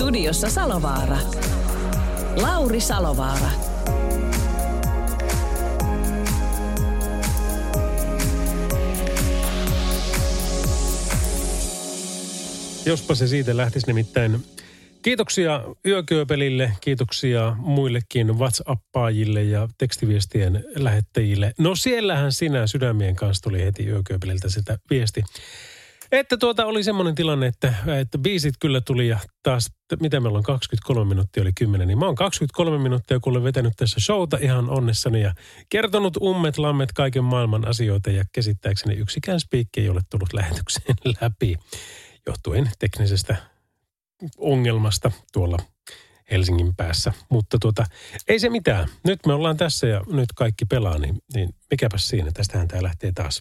Studiossa Salovaara. Lauri Salovaara. Jospa se siitä lähtisi nimittäin. Kiitoksia Yökyöpelille, kiitoksia muillekin WhatsAppaajille ja tekstiviestien lähettäjille. No siellähän sinä sydämien kanssa tuli heti Yökyöpeliltä sitä viesti. Että tuota oli semmoinen tilanne, että, että biisit kyllä tuli ja taas, mitä meillä on 23 minuuttia oli 10, niin mä oon 23 minuuttia kuule vetänyt tässä showta ihan onnessani ja kertonut ummet, lammet, kaiken maailman asioita ja käsittääkseni yksikään spiikki ei ole tullut lähetykseen läpi johtuen teknisestä ongelmasta tuolla Helsingin päässä. Mutta tuota, ei se mitään. Nyt me ollaan tässä ja nyt kaikki pelaa, niin, niin mikäpäs siinä. Tästähän tämä lähtee taas.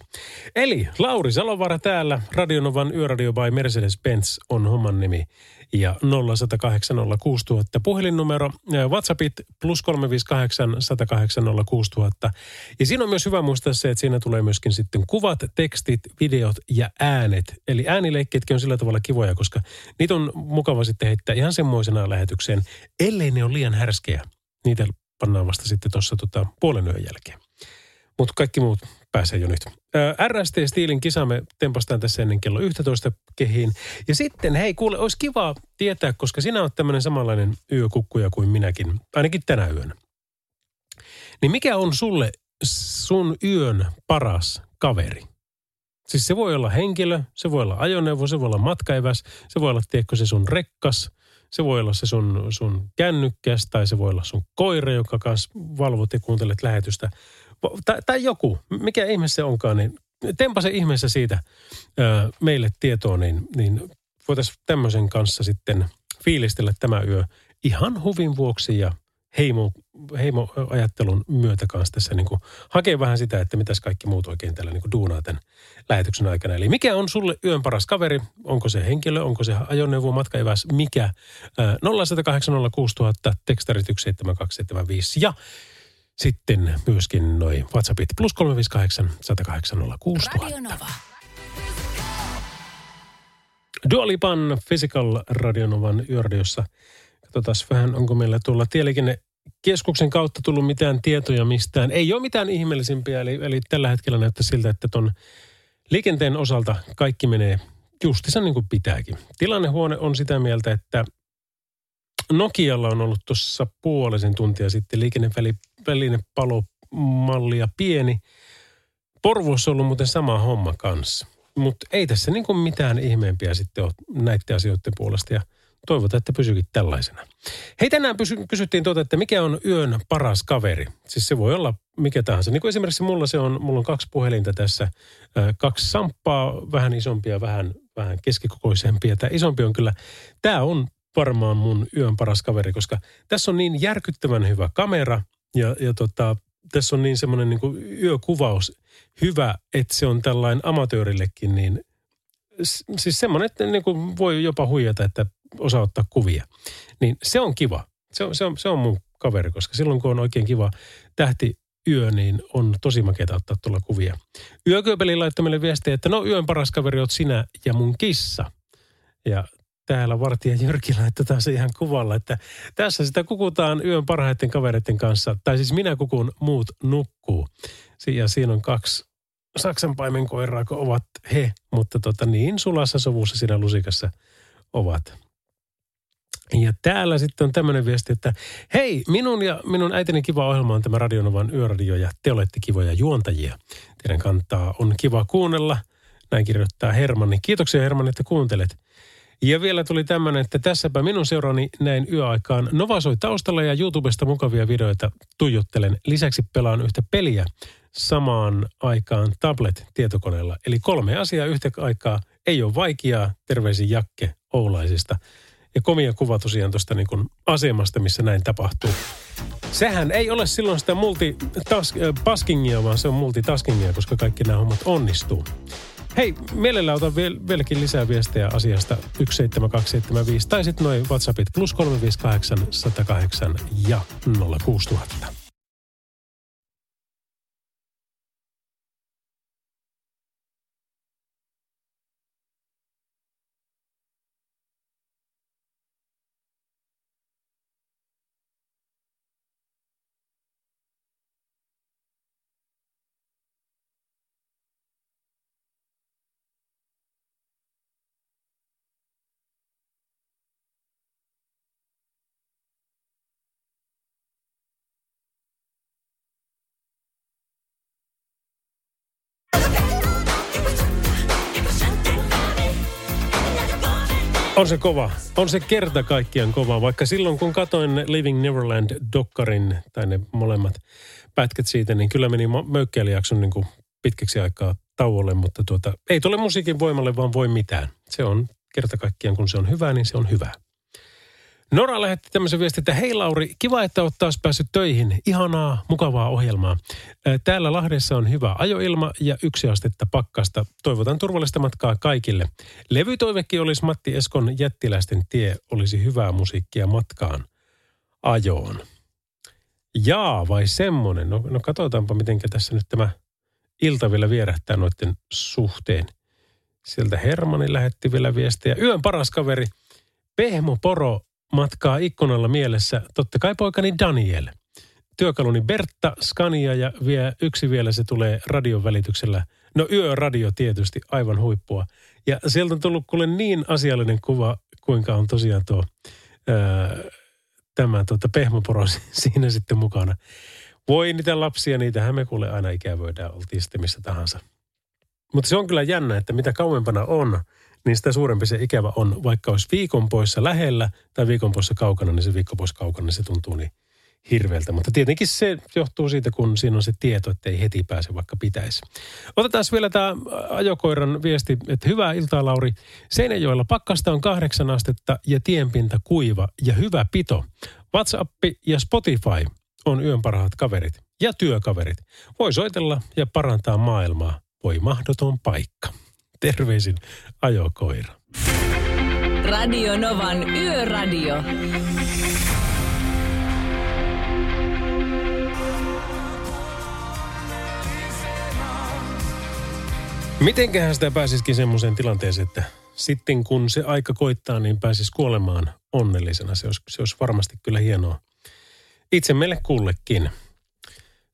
Eli Lauri Salovara täällä. Radionovan Yöradio by Mercedes-Benz on homman nimi ja 0806000 puhelinnumero, WhatsAppit plus 358 108 06000. Ja siinä on myös hyvä muistaa se, että siinä tulee myöskin sitten kuvat, tekstit, videot ja äänet. Eli äänileikkeetkin on sillä tavalla kivoja, koska niitä on mukava sitten heittää ihan semmoisena lähetykseen, ellei ne ole liian härskejä. Niitä pannaan vasta sitten tuossa tota, puolen yön jälkeen. Mutta kaikki muut pääsee jo nyt. RST Steelin kisa me tempastaan tässä ennen kello 11 kehiin. Ja sitten, hei kuule, olisi kiva tietää, koska sinä olet tämmöinen samanlainen yökukkuja kuin minäkin, ainakin tänä yönä. Niin mikä on sulle sun yön paras kaveri? Siis se voi olla henkilö, se voi olla ajoneuvo, se voi olla matkaeväs, se voi olla, tiedätkö, se sun rekkas, se voi olla se sun, sun kännykkäs tai se voi olla sun koira, joka kanssa valvot ja kuuntelet lähetystä. Tai, tai joku, mikä ihme se onkaan, niin tempa se ihmeessä siitä ö, meille tietoon, niin, niin voitaisiin tämmöisen kanssa sitten fiilistellä tämä yö ihan huvin vuoksi ja heimo, heimoajattelun myötä kanssa tässä niin kuin hakee vähän sitä, että mitäs kaikki muut oikein täällä niin kuin duunaa tämän lähetyksen aikana. Eli mikä on sulle yön paras kaveri? Onko se henkilö, onko se ajoneuvo, matkaeväs, mikä? 0806000, tekstarit 17275 ja sitten myöskin noin WhatsAppit plus 358 108 Radio Nova. Dualipan Physical Radionovan yöradiossa. Katsotaan vähän, onko meillä tuolla tieliikennekeskuksen kautta tullut mitään tietoja mistään. Ei ole mitään ihmeellisimpiä, eli, eli tällä hetkellä näyttää siltä, että ton liikenteen osalta kaikki menee justissa niin kuin pitääkin. Tilannehuone on sitä mieltä, että Nokialla on ollut tuossa puolisen tuntia sitten liikenneväline palomallia pieni. Porvoossa on ollut muuten sama homma kanssa. Mutta ei tässä niin kuin mitään ihmeempiä sitten ole näiden asioiden puolesta ja toivotaan, että pysyykin tällaisena. Hei, tänään pysy, kysyttiin tuota, että mikä on yön paras kaveri. Siis se voi olla mikä tahansa. Niin kuin esimerkiksi mulla se on, mulla on kaksi puhelinta tässä, kaksi samppaa, vähän isompia, vähän, vähän keskikokoisempia. Tämä isompi on kyllä, tämä on varmaan mun yön paras kaveri, koska tässä on niin järkyttävän hyvä kamera ja, ja tota, tässä on niin semmoinen niin yökuvaus hyvä, että se on tällainen amatöörillekin niin, siis semmoinen, että niin kuin voi jopa huijata, että osaa ottaa kuvia. Niin se on kiva. Se on, se on, se on mun kaveri, koska silloin kun on oikein kiva tähti yö, niin on tosi makeata ottaa tuolla kuvia. Yökyöpeli laittoi meille viestiä, että no yön paras kaveri oot sinä ja mun kissa. Ja täällä Vartija Jyrki laittoi taas ihan kuvalla, että tässä sitä kukutaan yön parhaiten kavereiden kanssa. Tai siis minä kukun, muut nukkuu. Ja siinä on kaksi Saksan paimenkoiraa, kun ovat he, mutta tota, niin sulassa sovussa siinä lusikassa ovat. Ja täällä sitten on tämmöinen viesti, että hei, minun ja minun äitini kiva ohjelma on tämä Radionovan yöradio ja te olette kivoja juontajia. Teidän kantaa on kiva kuunnella. Näin kirjoittaa Hermanni. Kiitoksia Hermanni, että kuuntelet. Ja vielä tuli tämmöinen, että tässäpä minun seurani näin yöaikaan. Nova soi taustalla ja YouTubesta mukavia videoita tuijottelen. Lisäksi pelaan yhtä peliä samaan aikaan tablet-tietokoneella. Eli kolme asiaa yhtä aikaa ei ole vaikeaa. Terveisin Jakke Oulaisista. Ja komia kuva tosiaan tuosta niin kuin asemasta, missä näin tapahtuu. Sehän ei ole silloin sitä multitaskingia, vaan se on multitaskingia, koska kaikki nämä hommat onnistuu. Hei, mielellä otan vielä, vieläkin lisää viestejä asiasta 17275 tai sitten noin WhatsAppit plus 358 108 ja 06000. On se kova. On se kerta kaikkiaan kova. Vaikka silloin kun katoin Living Neverland-dokkarin, tai ne molemmat pätkät siitä, niin kyllä meni möykkäilijäjakson niin pitkäksi aikaa tauolle. Mutta tuota, ei tule musiikin voimalle vaan voi mitään. Se on kerta kaikkiaan, kun se on hyvä, niin se on hyvä. Nora lähetti tämmöisen viestin, että hei Lauri, kiva, että olet taas päässyt töihin. Ihanaa, mukavaa ohjelmaa. Täällä Lahdessa on hyvä ajoilma ja yksi astetta pakkasta. Toivotan turvallista matkaa kaikille. Levytoivekin olisi Matti Eskon Jättiläisten tie, olisi hyvää musiikkia matkaan ajoon. Jaa, vai semmonen? No, no katsotaanpa, miten tässä nyt tämä ilta vielä vierähtää noiden suhteen. Sieltä Hermani lähetti vielä viestiä. Yön paras kaveri, Pehmo Poro matkaa ikkunalla mielessä totta kai poikani Daniel. Työkaluni Bertta, Scania ja vie, yksi vielä se tulee radion välityksellä. No yöradio tietysti, aivan huippua. Ja sieltä on tullut kuule niin asiallinen kuva, kuinka on tosiaan tuo ää, tämä tuota, pehmoporo siinä sitten mukana. Voi niitä lapsia, niitähän me kuule aina ikävöidään, oltiin sitten missä tahansa. Mutta se on kyllä jännä, että mitä kauempana on, niin sitä suurempi se ikävä on. Vaikka olisi viikon poissa lähellä tai viikon poissa kaukana, niin se viikko poissa kaukana, niin se tuntuu niin hirveältä. Mutta tietenkin se johtuu siitä, kun siinä on se tieto, että ei heti pääse, vaikka pitäisi. Otetaan vielä tämä ajokoiran viesti, että hyvää iltaa Lauri. Seinäjoella pakkasta on kahdeksan astetta ja tienpinta kuiva ja hyvä pito. WhatsApp ja Spotify on yön parhaat kaverit ja työkaverit. Voi soitella ja parantaa maailmaa. Voi mahdoton paikka. Terveisin ajokoira. Radio Novan Yöradio. Mitenköhän sitä pääsisikin semmoiseen tilanteeseen, että sitten kun se aika koittaa, niin pääsisi kuolemaan onnellisena. Se olisi, se olisi varmasti kyllä hienoa. Itse meille kullekin.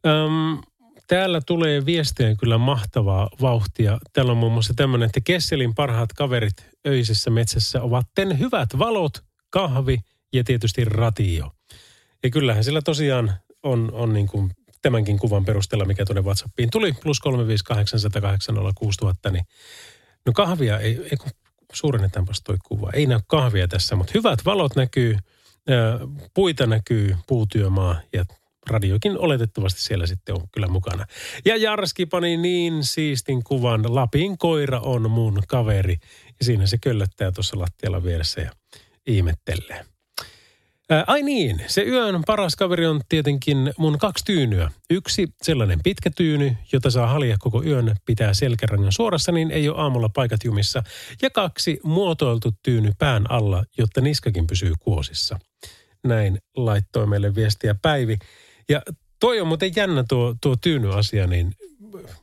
Öm, täällä tulee viestejä kyllä mahtavaa vauhtia. Täällä on muun muassa tämmöinen, että Kesselin parhaat kaverit öisessä metsässä ovat ten hyvät valot, kahvi ja tietysti ratio. Ja kyllähän sillä tosiaan on, on niin kuin tämänkin kuvan perusteella, mikä tuonne WhatsAppiin tuli, plus 358806000, niin no kahvia ei, ei kun suurennetaanpas toi kuva. Ei näy kahvia tässä, mutta hyvät valot näkyy, puita näkyy, puutyömaa ja radiokin oletettavasti siellä sitten on kyllä mukana. Ja Jarski pani niin siistin kuvan, Lapin koira on mun kaveri. Ja siinä se köllöttää tuossa lattialla vieressä ja ihmettelee. Ää, ai niin, se yön paras kaveri on tietenkin mun kaksi tyynyä. Yksi sellainen pitkä tyyny, jota saa halia koko yön, pitää selkärangan suorassa, niin ei ole aamulla paikat jumissa. Ja kaksi muotoiltu tyyny pään alla, jotta niskakin pysyy kuosissa. Näin laittoi meille viestiä Päivi. Ja toi on muuten jännä tuo, tuo tyyny-asia, niin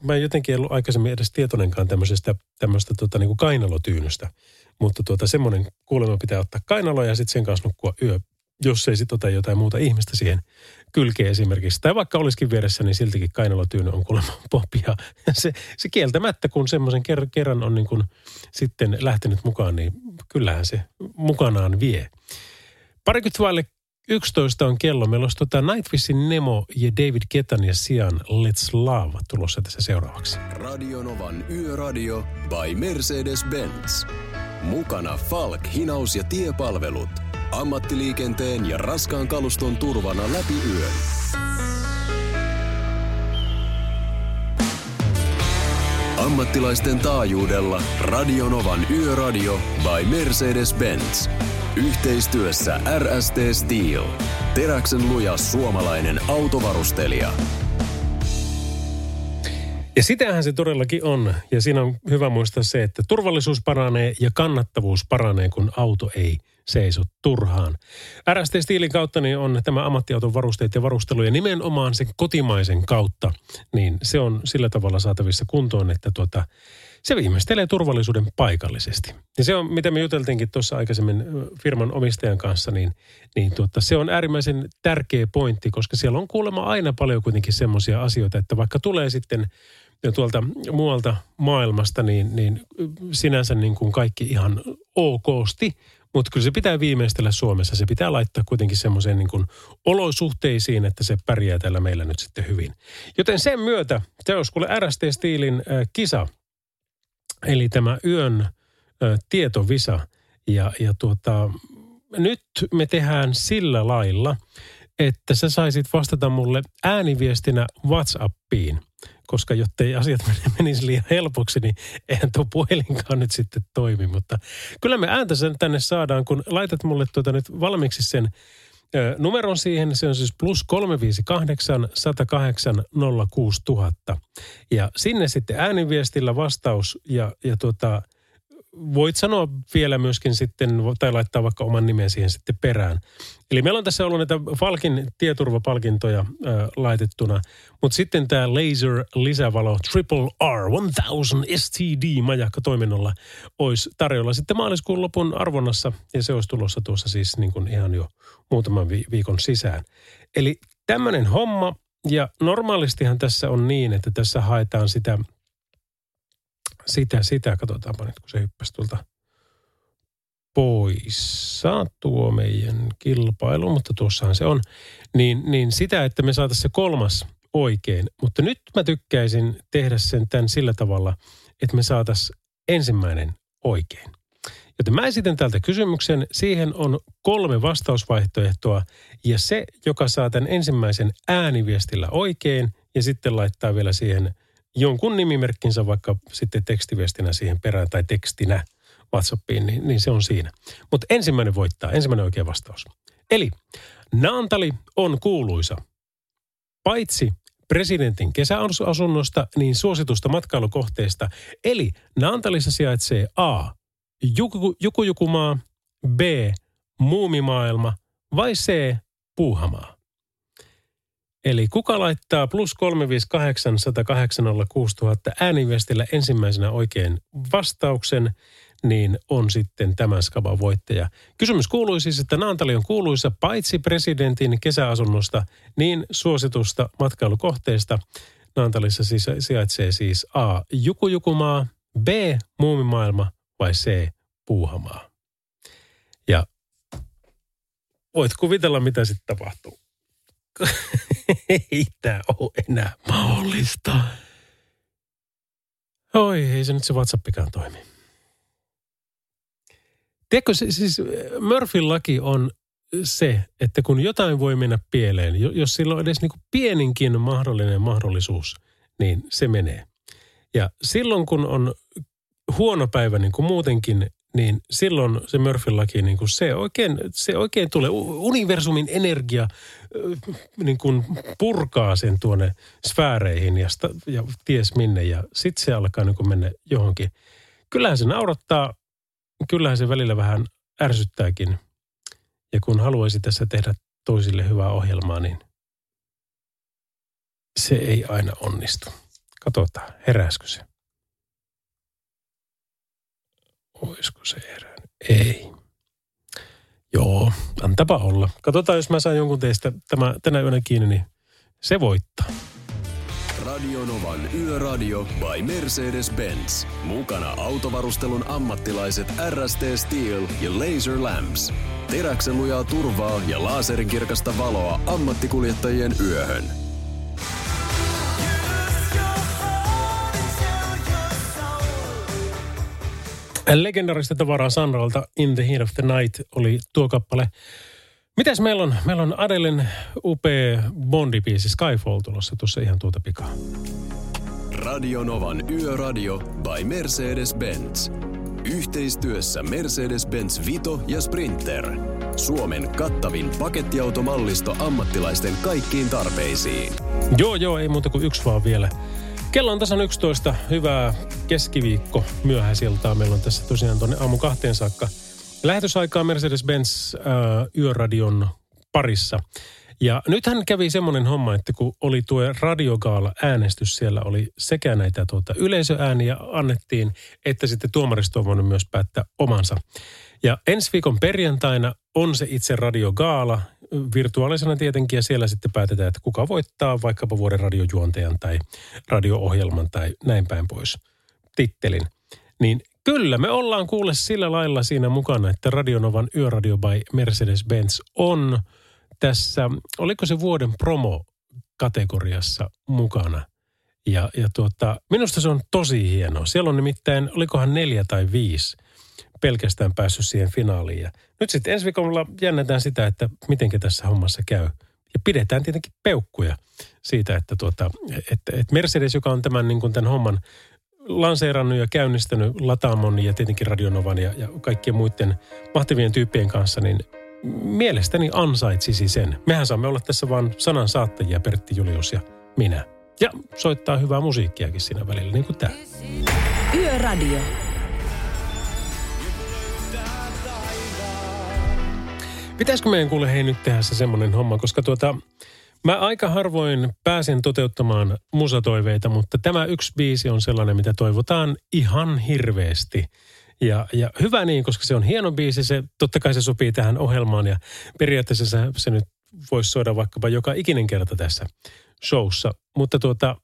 mä en jotenkin ollut aikaisemmin edes tietoinenkaan tämmöisestä tämmöistä tota, niin kuin kainalotyynystä. Mutta tuota, semmoinen kuulemma pitää ottaa kainalo ja sitten sen kanssa nukkua yö, jos ei sitten ota jotain muuta ihmistä siihen kylkeen esimerkiksi. Tai vaikka olisikin vieressä, niin siltikin kainalotyyny on kuulemma popia. Se, se kieltämättä, kun semmoisen ker- kerran on niin kuin sitten lähtenyt mukaan, niin kyllähän se mukanaan vie. Parikymmentä vaille 11 on kello. Meillä olisi tota Nightwishin Nemo ja David Ketan ja Sian Let's Love tulossa tässä seuraavaksi. Radionovan Yöradio by Mercedes-Benz. Mukana Falk, hinaus ja tiepalvelut. Ammattiliikenteen ja raskaan kaluston turvana läpi yön. Ammattilaisten taajuudella Radionovan Yöradio by Mercedes-Benz. Yhteistyössä RST Steel. Teräksen luja suomalainen autovarustelija. Ja sitähän se todellakin on. Ja siinä on hyvä muistaa se, että turvallisuus paranee ja kannattavuus paranee, kun auto ei seiso turhaan. RST Steelin kautta niin on tämä ammattiauton varusteet ja varustelu ja nimenomaan sen kotimaisen kautta, niin se on sillä tavalla saatavissa kuntoon, että tuota, se viimeistelee turvallisuuden paikallisesti. Ja se on, mitä me juteltiinkin tuossa aikaisemmin firman omistajan kanssa, niin, niin tuota, se on äärimmäisen tärkeä pointti, koska siellä on kuulemma aina paljon kuitenkin semmoisia asioita, että vaikka tulee sitten tuolta muualta maailmasta, niin, niin sinänsä niin kuin kaikki ihan okosti, mutta kyllä se pitää viimeistellä Suomessa. Se pitää laittaa kuitenkin semmoiseen niin kuin olosuhteisiin, että se pärjää täällä meillä nyt sitten hyvin. Joten sen myötä, se olisi kuule RST Steelin äh, kisa, eli tämä yön äh, tietovisa. Ja, ja tuota, nyt me tehdään sillä lailla, että sä saisit vastata mulle ääniviestinä WhatsAppiin – koska jottei asiat menisi liian helpoksi, niin eihän tuo puhelinkaan nyt sitten toimi. Mutta kyllä me ääntä sen tänne saadaan, kun laitat mulle tuota nyt valmiiksi sen ö, numeron siihen. Se on siis plus 358 108 06000. Ja sinne sitten ääniviestillä vastaus ja, ja tuota, voit sanoa vielä myöskin sitten, tai laittaa vaikka oman nimen siihen sitten perään. Eli meillä on tässä ollut näitä Falkin tieturvapalkintoja äh, laitettuna, mutta sitten tämä Laser lisävalo Triple R 1000 STD majakka toiminnolla olisi tarjolla sitten maaliskuun lopun arvonnassa, ja se olisi tulossa tuossa siis niin kuin ihan jo muutaman vi- viikon sisään. Eli tämmöinen homma, ja normaalistihan tässä on niin, että tässä haetaan sitä – sitä, sitä, katsotaanpa nyt, kun se hyppäsi tuolta poissa tuo meidän kilpailu, mutta tuossahan se on, niin, niin sitä, että me saataisiin se kolmas oikein. Mutta nyt mä tykkäisin tehdä sen tämän sillä tavalla, että me saataisiin ensimmäinen oikein. Joten mä esitän täältä kysymyksen. Siihen on kolme vastausvaihtoehtoa ja se, joka saa tämän ensimmäisen ääniviestillä oikein ja sitten laittaa vielä siihen jonkun nimimerkkinsä vaikka sitten tekstiviestinä siihen perään tai tekstinä WhatsAppiin, niin, niin se on siinä. Mutta ensimmäinen voittaa, ensimmäinen oikea vastaus. Eli Naantali on kuuluisa. Paitsi presidentin kesäasunnosta, niin suositusta matkailukohteesta. Eli Naantalissa sijaitsee A. Juku, Jukujukumaa, B. Muumimaailma vai C. Puuhamaa. Eli kuka laittaa plus 358 108 ääniviestillä ensimmäisenä oikein vastauksen, niin on sitten tämän skaban voittaja. Kysymys kuului siis, että Naantali on kuuluisa paitsi presidentin kesäasunnosta, niin suositusta matkailukohteesta. Naantalissa siis sijaitsee siis A. Jukujukumaa, B. Muumimaailma vai C. Puuhamaa. Ja voit kuvitella, mitä sitten tapahtuu. ei tämä ole enää mahdollista. Oi, ei se nyt se WhatsAppikaan toimi. Tiedätkö, siis Murphyn laki on se, että kun jotain voi mennä pieleen, jos sillä on edes niin kuin pieninkin mahdollinen mahdollisuus, niin se menee. Ja silloin kun on huono päivä niin kuin muutenkin, niin silloin se Murphyn laki, niin kuin se, oikein, se oikein tulee. Universumin energia niin kuin purkaa sen tuonne sfääreihin ja, sta, ja ties minne. Ja sitten se alkaa niin kuin mennä johonkin. Kyllähän se naurattaa, kyllähän se välillä vähän ärsyttääkin. Ja kun haluaisi tässä tehdä toisille hyvää ohjelmaa, niin se ei aina onnistu. Katsotaan, heräskö se. Olisiko se herännyt? Ei. Joo, antapa olla. Katsotaan, jos mä saan jonkun teistä tämä, tänä yönä kiinni, niin se voittaa. Radionovan Yöradio by Mercedes-Benz. Mukana autovarustelun ammattilaiset RST Steel ja Laser Lamps. Teräksen lujaa turvaa ja laaserinkirkasta valoa ammattikuljettajien yöhön. Legendarista tavaraa Sanralta In the Heat of the Night oli tuo kappale. Mitäs meillä on? Meillä on Adelen upea Bondi-biisi Skyfall tulossa tuossa ihan tuota pikaa. Radio Novan Yöradio by Mercedes-Benz. Yhteistyössä Mercedes-Benz Vito ja Sprinter. Suomen kattavin pakettiautomallisto ammattilaisten kaikkiin tarpeisiin. Joo, joo, ei muuta kuin yksi vaan vielä. Kello on tasan 11. Hyvää keskiviikko myöhäisiltaa. Meillä on tässä tosiaan tuonne aamu kahteen saakka lähetysaikaa Mercedes-Benz äh, yöradion parissa. Ja nythän kävi semmoinen homma, että kun oli tuo radiogaala äänestys, siellä oli sekä näitä tuota yleisöääniä annettiin, että sitten tuomaristo on voinut myös päättää omansa. Ja ensi viikon perjantaina on se itse radiogaala, virtuaalisena tietenkin, ja siellä sitten päätetään, että kuka voittaa vaikkapa vuoden radiojuontajan tai radio-ohjelman tai näin päin pois tittelin. Niin kyllä me ollaan kuule sillä lailla siinä mukana, että Radionovan Yöradio by Mercedes-Benz on tässä, oliko se vuoden promo-kategoriassa mukana. Ja, ja tuota, minusta se on tosi hienoa. Siellä on nimittäin, olikohan neljä tai viisi pelkästään päässyt siihen finaaliin. Ja nyt sitten ensi viikolla jännätään sitä, että miten tässä hommassa käy. Ja pidetään tietenkin peukkuja siitä, että, tuota, että, että Mercedes, joka on tämän, niin kuin tämän homman lanseerannut ja käynnistänyt Lataamon ja tietenkin Radionovan ja, ja kaikkien muiden mahtavien tyyppien kanssa, niin mielestäni ansaitsisi sen. Mehän saamme olla tässä vain sanan saattajia, Pertti Julius ja minä. Ja soittaa hyvää musiikkiakin siinä välillä, niin kuin tämä. Yöradio. Pitäisikö meidän kuule hei nyt tehdä se semmoinen homma, koska tuota, mä aika harvoin pääsen toteuttamaan musatoiveita, mutta tämä yksi biisi on sellainen, mitä toivotaan ihan hirveästi. Ja, ja hyvä niin, koska se on hieno biisi, se, totta kai se sopii tähän ohjelmaan ja periaatteessa se, nyt voisi soida vaikkapa joka ikinen kerta tässä showssa. Mutta tuota,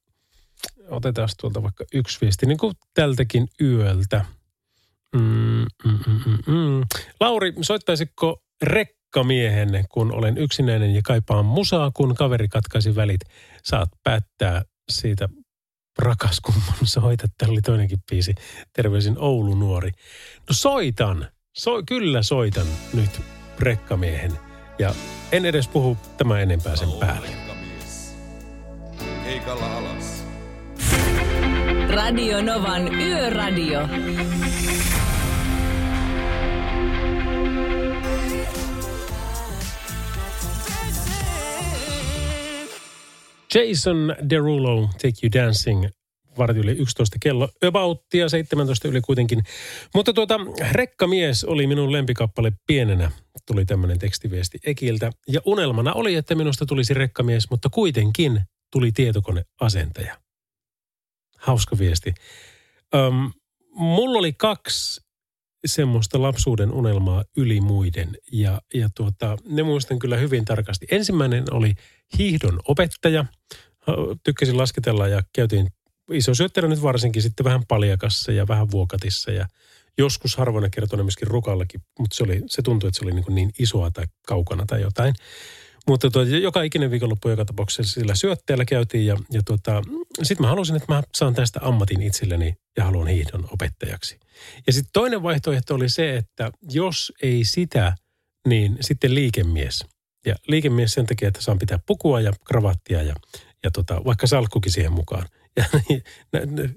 otetaan tuolta vaikka yksi viesti, niin kuin tältäkin yöltä. Mm, mm, mm, mm, mm. Lauri, soittaisitko rekkamiehen, kun olen yksinäinen ja kaipaan musaa, kun kaveri katkaisi välit? Saat päättää siitä rakas kumman soitat. Täällä oli toinenkin biisi. Terveisin Oulu nuori. No soitan. So, kyllä soitan nyt rekkamiehen. Ja en edes puhu tämä enempää sen päälle. Alas. Radio Novan Yöradio. Jason Derulo, Take You Dancing, varti yli 11 kello, abouttia 17 yli kuitenkin. Mutta tuota, Rekkamies oli minun lempikappale pienenä, tuli tämmöinen tekstiviesti Ekiltä. Ja unelmana oli, että minusta tulisi rekkamies, mutta kuitenkin tuli tietokoneasentaja. Hauska viesti. Öm, mulla oli kaksi semmoista lapsuuden unelmaa yli muiden. Ja, ja tuota, ne muistan kyllä hyvin tarkasti. Ensimmäinen oli hiihdon opettaja. Tykkäsin lasketella ja käytiin iso syöttelä nyt varsinkin sitten vähän paljakassa ja vähän vuokatissa ja joskus harvoina kertona myöskin rukallakin, mutta se, oli, se tuntui, että se oli niin, niin isoa tai kaukana tai jotain. Mutta tuota, joka ikinen viikonloppu joka tapauksessa sillä syötteellä käytiin ja, ja tuota, sitten mä halusin, että mä saan tästä ammatin itselleni ja haluan hiihdon opettajaksi. Ja sitten toinen vaihtoehto oli se, että jos ei sitä, niin sitten liikemies. Ja liikemies sen takia, että saan pitää pukua ja kravattia ja, ja tota, vaikka salkkukin siihen mukaan. Ja,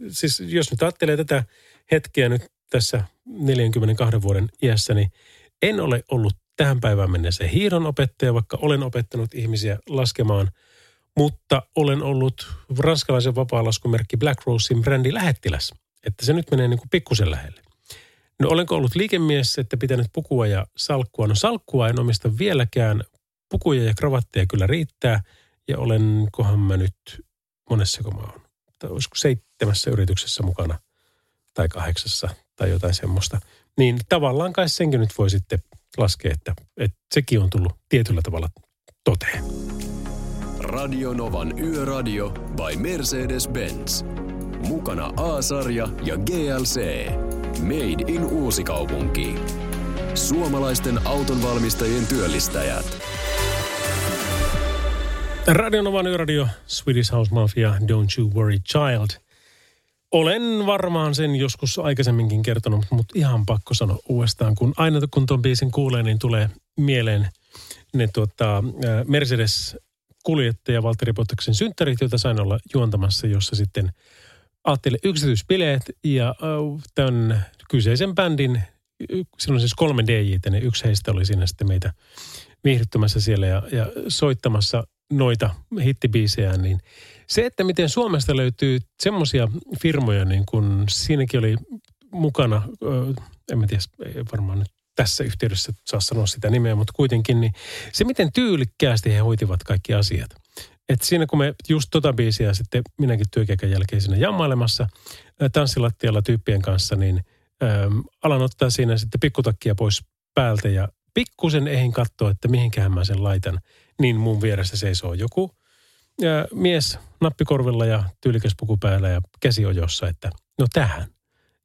siis jos nyt ajattelee tätä hetkeä nyt tässä 42 vuoden iässä, niin en ole ollut tähän päivään mennessä hiiron opettaja, vaikka olen opettanut ihmisiä laskemaan, mutta olen ollut ranskalaisen vapaalaskumerkki Black Rosein brändi lähettiläs. Että se nyt menee niin kuin pikkusen lähelle. No olenko ollut liikemies, että pitänyt pukua ja salkkua? No salkkua en omista vieläkään. Pukuja ja kravatteja kyllä riittää. Ja olenkohan mä nyt, monessa kun mä oon, olisiko seitsemässä yrityksessä mukana tai kahdeksassa tai jotain semmoista. Niin tavallaan kai senkin nyt voi sitten laskea, että, että sekin on tullut tietyllä tavalla toteen. Radio Novan Yöradio by Mercedes-Benz. Mukana A-sarja ja GLC. Made in Uusikaupunki. Suomalaisten autonvalmistajien työllistäjät. Radionovan yöradio, Swedish House Mafia, Don't You Worry Child. Olen varmaan sen joskus aikaisemminkin kertonut, mutta ihan pakko sanoa uudestaan, kun aina kun tuon biisin kuulee, niin tulee mieleen ne tuota, Mercedes kuljettaja Valtteri Bottaksen synttärit, joita sain olla juontamassa, jossa sitten ajattelin yksityispileet ja tämän kyseisen bändin, on siis kolme DJtä, niin yksi heistä oli siinä sitten meitä viihdyttämässä siellä ja, ja soittamassa noita hittibiisejä, niin se, että miten Suomesta löytyy semmoisia firmoja, niin kuin siinäkin oli mukana, en mä tiedä, ei varmaan nyt tässä yhteydessä saa sanoa sitä nimeä, mutta kuitenkin, niin se miten tyylikkäästi he hoitivat kaikki asiat. Et siinä kun me just tota biisiä sitten minäkin työkeikan jälkeen siinä jammailemassa tanssilattialla tyyppien kanssa, niin äm, alan ottaa siinä sitten pikkutakkia pois päältä ja pikkusen eihin katsoa, että mihinkään mä sen laitan. Niin mun vieressä seisoo joku ä, mies nappikorvilla ja tyylikäs puku päällä ja käsi ojossa, että no tähän.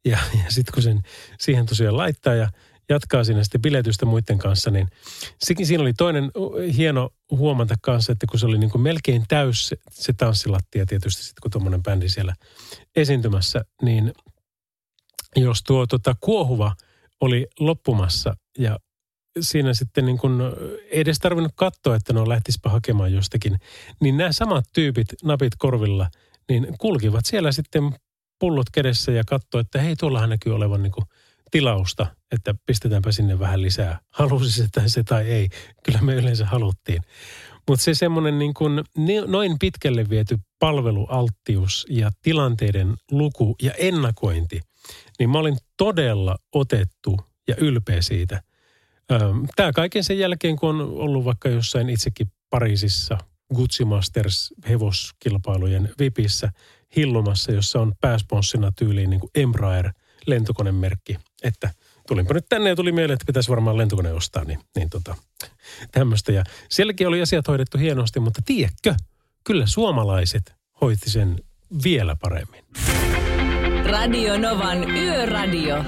Ja, ja sitten kun sen siihen tosiaan laittaa ja jatkaa siinä sitten biletystä muiden kanssa, niin sekin siinä oli toinen hieno huomata kanssa, että kun se oli niin kuin melkein täys se, se tanssilattia tietysti sitten kun tuommoinen bändi siellä esiintymässä, niin jos tuo tota, kuohuva oli loppumassa ja siinä sitten niin kuin ei edes tarvinnut katsoa, että no lähtisipä hakemaan jostakin, niin nämä samat tyypit, napit korvilla, niin kulkivat siellä sitten pullot kädessä ja katsoi, että hei, tuollahan näkyy olevan niin kuin tilausta, että pistetäänpä sinne vähän lisää. Halusi se tai se tai ei. Kyllä me yleensä haluttiin. Mutta se semmoinen niin kuin noin pitkälle viety palvelualttius ja tilanteiden luku ja ennakointi, niin mä olin todella otettu ja ylpeä siitä. Tämä kaiken sen jälkeen, kun on ollut vaikka jossain itsekin Pariisissa Gucci Masters hevoskilpailujen vipissä hillumassa, jossa on pääsponssina tyyliin niin kuin Embraer lentokonemerkki, että tulinpa nyt tänne ja tuli mieleen, että pitäisi varmaan lentokone ostaa, niin, niin tota, tämmöistä. Ja sielläkin oli asiat hoidettu hienosti, mutta tiedätkö, kyllä suomalaiset hoiti sen vielä paremmin. Radio Novan Yöradio.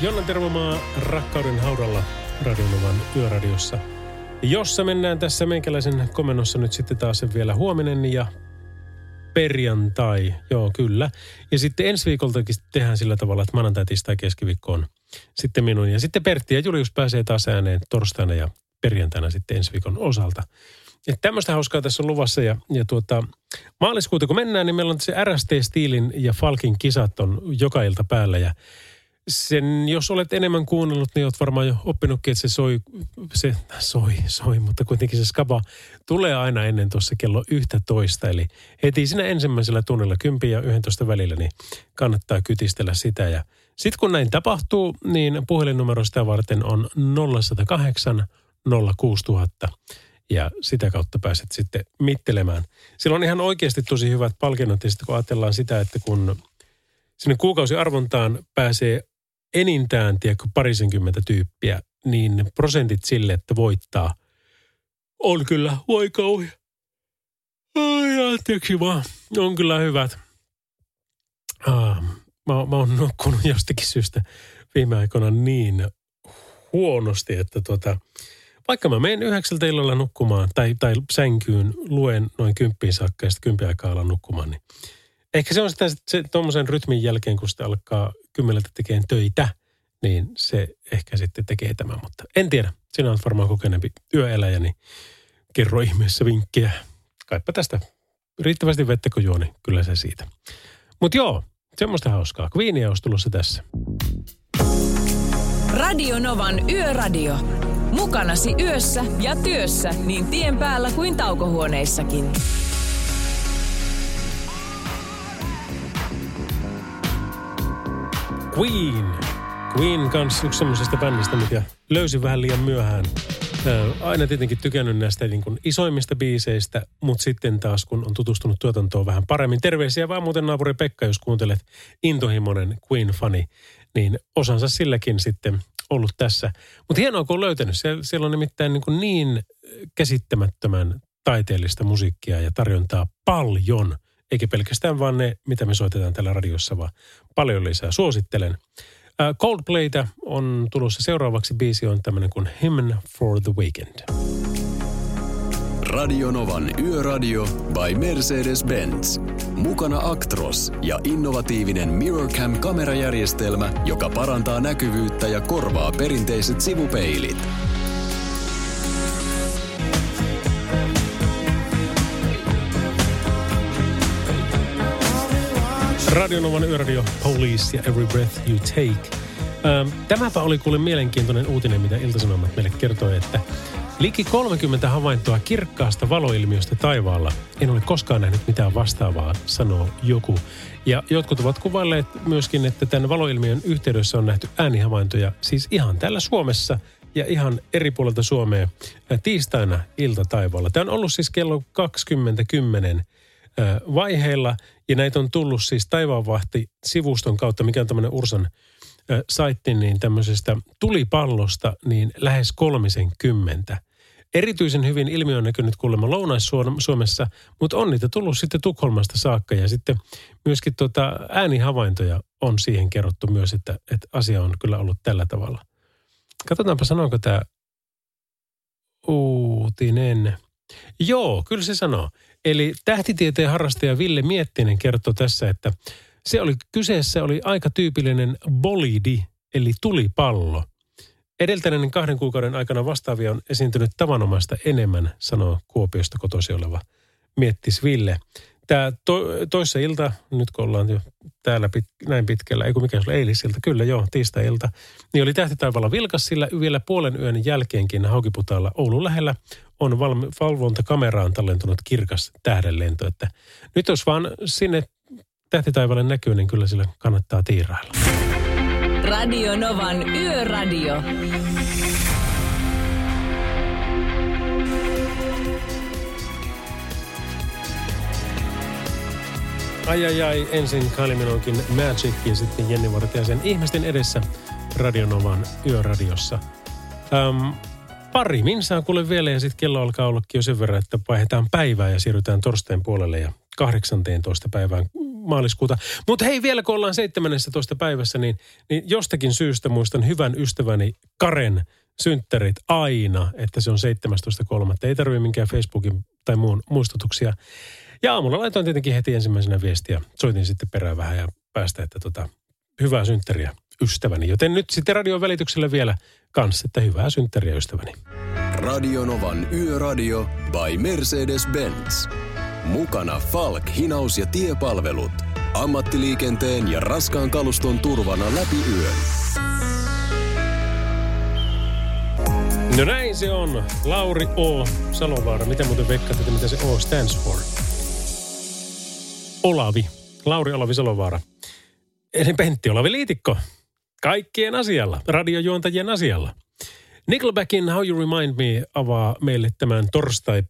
Jonna Tervomaa rakkauden haudalla Radionovan yöradiossa, jossa mennään tässä meikäläisen komennossa nyt sitten taas vielä huominen ja perjantai. Joo, kyllä. Ja sitten ensi viikoltakin tehdään sillä tavalla, että maanantai, tiistai, keskiviikko on sitten minun. Ja sitten Pertti ja Julius pääsee taas ääneen torstaina ja perjantaina sitten ensi viikon osalta. Että tämmöistä hauskaa tässä on luvassa ja, ja tuota, maaliskuuta kun mennään, niin meillä on se RST-stiilin ja Falkin kisat on joka ilta päällä ja sen, jos olet enemmän kuunnellut, niin olet varmaan jo oppinutkin, että se soi, se soi, soi, mutta kuitenkin se skaba tulee aina ennen tuossa kello 11. Eli heti siinä ensimmäisellä tunnilla 10 ja 11 välillä, niin kannattaa kytistellä sitä. Ja sitten kun näin tapahtuu, niin puhelinnumero sitä varten on 0108 06000 ja sitä kautta pääset sitten mittelemään. Sillä on ihan oikeasti tosi hyvät palkinnot ja sitten kun ajatellaan sitä, että kun sinne kuukausiarvontaan pääsee enintään, tiedätkö, parisenkymmentä tyyppiä, niin prosentit sille, että voittaa, on kyllä, voi kauhia. Ai, anteeksi vaan, on kyllä hyvät. Ah, mä, mä oon nukkunut jostakin syystä viime aikoina niin huonosti, että tuota, vaikka mä menen yhdeksältä illalla nukkumaan tai, tai sänkyyn, luen noin kymppiin saakka ja sitten kymppi aikaa alan nukkumaan, niin ehkä se on sitä se, tuommoisen rytmin jälkeen, kun sitä alkaa kymmeneltä tekemään töitä, niin se ehkä sitten tekee tämän. Mutta en tiedä. Sinä olet varmaan kokeneempi yöeläjä, niin kerro ihmeessä vinkkejä. Kaipa tästä riittävästi vettä kun juo, niin kyllä se siitä. Mutta joo, semmoista hauskaa. Queenia olisi tulossa tässä. Radio Novan Yöradio. Mukanasi yössä ja työssä niin tien päällä kuin taukohuoneissakin. Queen. Queen kanssa yksi semmoisesta bändistä, mikä löysin vähän liian myöhään. Aina tietenkin tykännyt näistä niin kuin isoimmista biiseistä, mutta sitten taas kun on tutustunut tuotantoon vähän paremmin. Terveisiä vaan muuten naapuri Pekka, jos kuuntelet intohimoinen Queen-fani, niin osansa silläkin sitten ollut tässä. Mutta hienoa, kun on löytänyt. Siellä, siellä on nimittäin niin, kuin niin käsittämättömän taiteellista musiikkia ja tarjontaa paljon – eikä pelkästään vaan ne, mitä me soitetaan täällä radiossa, vaan paljon lisää. Suosittelen. Coldplaytä on tulossa seuraavaksi biisi on tämmöinen kuin Hymn for the Weekend. Radionovan Yöradio by Mercedes-Benz. Mukana Actros ja innovatiivinen Mirrorcam-kamerajärjestelmä, joka parantaa näkyvyyttä ja korvaa perinteiset sivupeilit. Radionovan yöradio Police ja Every Breath You Take. Ähm, tämäpä oli kuule mielenkiintoinen uutinen, mitä Ilta-Sanomat meille kertoi, että liki 30 havaintoa kirkkaasta valoilmiöstä taivaalla. En ole koskaan nähnyt mitään vastaavaa, sanoo joku. Ja jotkut ovat kuvailleet myöskin, että tämän valoilmiön yhteydessä on nähty äänihavaintoja, siis ihan täällä Suomessa ja ihan eri puolilta Suomea tiistaina ilta taivaalla. Tämä on ollut siis kello 20.10 vaiheilla ja näitä on tullut siis Taivaanvahti sivuston kautta, mikä on tämmöinen Ursan saitti, niin tämmöisestä tulipallosta niin lähes kolmisen kymmentä. Erityisen hyvin ilmiö on näkynyt kuulemma Lounais-Suomessa, mutta on niitä tullut sitten Tukholmasta saakka ja sitten myöskin tuota äänihavaintoja on siihen kerrottu myös, että, että asia on kyllä ollut tällä tavalla. Katsotaanpa sanooko tämä uutinen. Joo, kyllä se sanoo. Eli tähtitieteen harrastaja Ville Miettinen kertoo tässä, että se oli, kyseessä oli aika tyypillinen bolidi, eli tulipallo. Edeltäneen kahden kuukauden aikana vastaavia on esiintynyt tavanomaista enemmän, sanoo Kuopiosta kotosi oleva Miettis Ville. Tämä to, toissa ilta, nyt kun ollaan jo täällä pit, näin pitkällä, ei kun mikä se oli eilisilta, kyllä joo, tiistai-ilta, niin oli tähtitaivaalla vilkas, sillä vielä puolen yön jälkeenkin Haukiputaalla Oulun lähellä on valmi, valvontakameraan tallentunut kirkas tähdenlento. Että nyt jos vaan sinne tähtitaivaalle näkyy, niin kyllä sillä kannattaa tiirailla. Radio Novan Yöradio. Ai ai ai, ensin Kylie Magic ja sitten Jenni Vartiaisen ihmisten edessä Radionovan yöradiossa. Um, pari minsaa kuule vielä ja sitten kello alkaa ollakin jo sen verran, että vaihdetaan päivää ja siirrytään torstain puolelle ja 18. päivään maaliskuuta. Mutta hei, vielä kun ollaan 17. päivässä, niin, niin jostakin syystä muistan hyvän ystäväni Karen synttärit aina, että se on 17.3. Ei tarvitse minkään Facebookin tai muun muistutuksia. Ja aamulla laitoin tietenkin heti ensimmäisenä viestiä. Soitin sitten perään vähän ja päästä, että tota, hyvää synttäriä ystäväni. Joten nyt sitten radion välityksellä vielä kanssa, että hyvää synttäriä ystäväni. Radionovan Yöradio by Mercedes-Benz. Mukana Falk, hinaus ja tiepalvelut. Ammattiliikenteen ja raskaan kaluston turvana läpi yön. No näin se on. Lauri O. Salovaara. Miten muuten veikkaatte, mitä se O stands for? Olavi. Lauri Olavi Salovaara. Eli Pentti Olavi Liitikko. Kaikkien asialla. Radiojuontajien asialla. Nickelbackin How You Remind Me avaa meille tämän torstai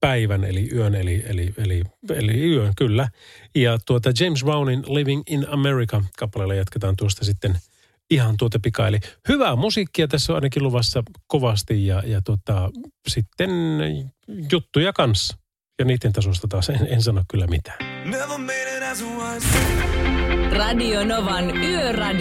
päivän, eli yön, eli, eli, eli, eli yön, kyllä. Ja tuota James Brownin Living in America kappaleella jatketaan tuosta sitten ihan tuota pika. Eli hyvää musiikkia tässä on ainakin luvassa kovasti ja, ja tuota, sitten juttuja kanssa. Ja niiden tasosta taas en, en sano kyllä mitään. Radio Novan Yöradio.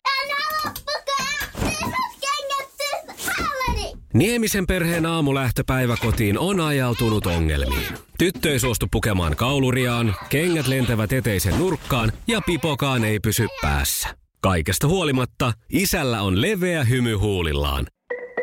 Niemisen perheen aamulähtöpäivä kotiin on ajautunut ongelmiin. Tyttö ei suostu pukemaan kauluriaan, kengät lentävät eteisen nurkkaan ja pipokaan ei pysy päässä. Kaikesta huolimatta, isällä on leveä hymy huulillaan.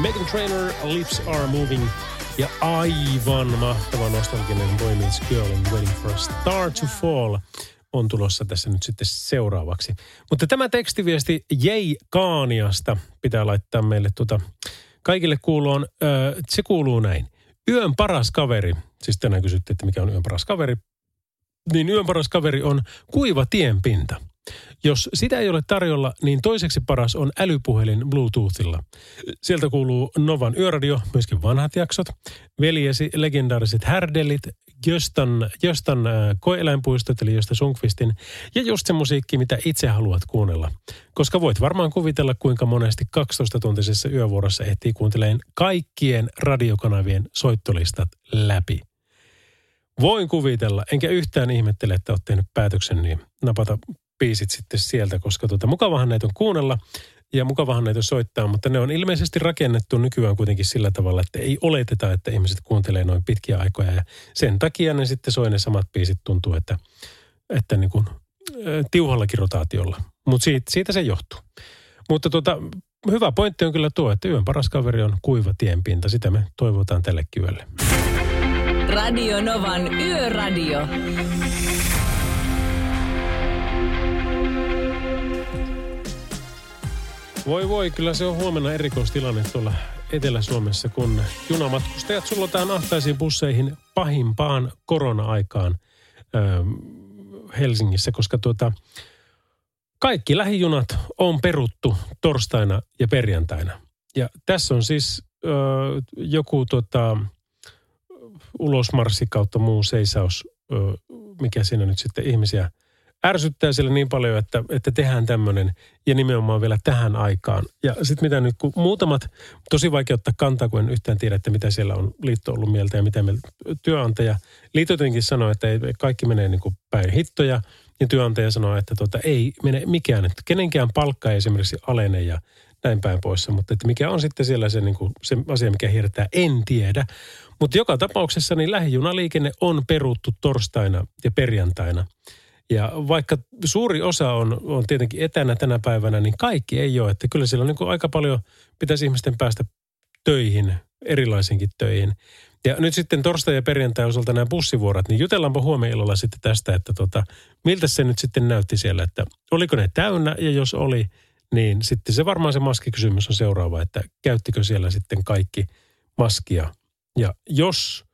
Megan Trainer, Lips Are Moving ja aivan mahtava nostalginen Boy Meets Girl in Waiting for a Star to Fall on tulossa tässä nyt sitten seuraavaksi. Mutta tämä tekstiviesti Jei Kaaniasta pitää laittaa meille tuota, kaikille kuuloon. Öö, se kuuluu näin. Yön paras kaveri, siis tänään kysyttiin, että mikä on yön paras kaveri, niin yön paras kaveri on kuiva tienpinta. Jos sitä ei ole tarjolla, niin toiseksi paras on älypuhelin Bluetoothilla. Sieltä kuuluu Novan yöradio, myöskin vanhat jaksot, veljesi legendaariset härdellit, Jöstan, Jöstan äh, koeläinpuistot, eli Josta Sunkvistin, ja just se musiikki, mitä itse haluat kuunnella. Koska voit varmaan kuvitella, kuinka monesti 12-tuntisessa yövuorossa ehtii kuunteleen kaikkien radiokanavien soittolistat läpi. Voin kuvitella, enkä yhtään ihmettele, että olet tehnyt päätöksen, niin napata biisit sitten sieltä, koska tota, mukavahan näitä on kuunnella ja mukavahan näitä soittaa, mutta ne on ilmeisesti rakennettu nykyään kuitenkin sillä tavalla, että ei oleteta, että ihmiset kuuntelee noin pitkiä aikoja ja sen takia ne sitten soi ne samat biisit tuntuu, että, että niin kuin, tiuhallakin rotaatiolla. Mutta siitä, siitä se johtuu. Mutta tota, hyvä pointti on kyllä tuo, että yön paras kaveri on kuiva tienpinta. Sitä me toivotaan tälle yölle. Radio Novan Yöradio. Voi voi, kyllä se on huomenna erikoistilanne tuolla Etelä-Suomessa, kun junamatkustajat sullotaan ahtaisiin busseihin pahimpaan korona-aikaan ö, Helsingissä, koska tuota, kaikki lähijunat on peruttu torstaina ja perjantaina. Ja tässä on siis ö, joku tota, ulosmarssi kautta muu seisaus, ö, mikä siinä nyt sitten ihmisiä – ärsyttää siellä niin paljon, että, että tehdään tämmöinen ja nimenomaan vielä tähän aikaan. Ja sitten mitä nyt, kun muutamat, tosi vaikea ottaa kantaa, kun en yhtään tiedä, että mitä siellä on liitto ollut mieltä ja mitä me työnantaja. Liitto jotenkin sanoo, että ei, kaikki menee niin kuin päin hittoja ja työnantaja sanoo, että tota, ei mene mikään, että kenenkään palkka ei esimerkiksi alene ja näin päin poissa. Mutta että mikä on sitten siellä se, niin kuin, se asia, mikä hirtää, en tiedä. Mutta joka tapauksessa niin lähijunaliikenne on peruttu torstaina ja perjantaina. Ja vaikka suuri osa on, on tietenkin etänä tänä päivänä, niin kaikki ei ole. Että kyllä siellä on niin aika paljon, pitäisi ihmisten päästä töihin, erilaisinkin töihin. Ja nyt sitten torstai ja perjantai osalta nämä bussivuorot, niin jutellaanpa huomenna illalla sitten tästä, että tota, miltä se nyt sitten näytti siellä, että oliko ne täynnä ja jos oli, niin sitten se varmaan se maskikysymys on seuraava, että käyttikö siellä sitten kaikki maskia. Ja jos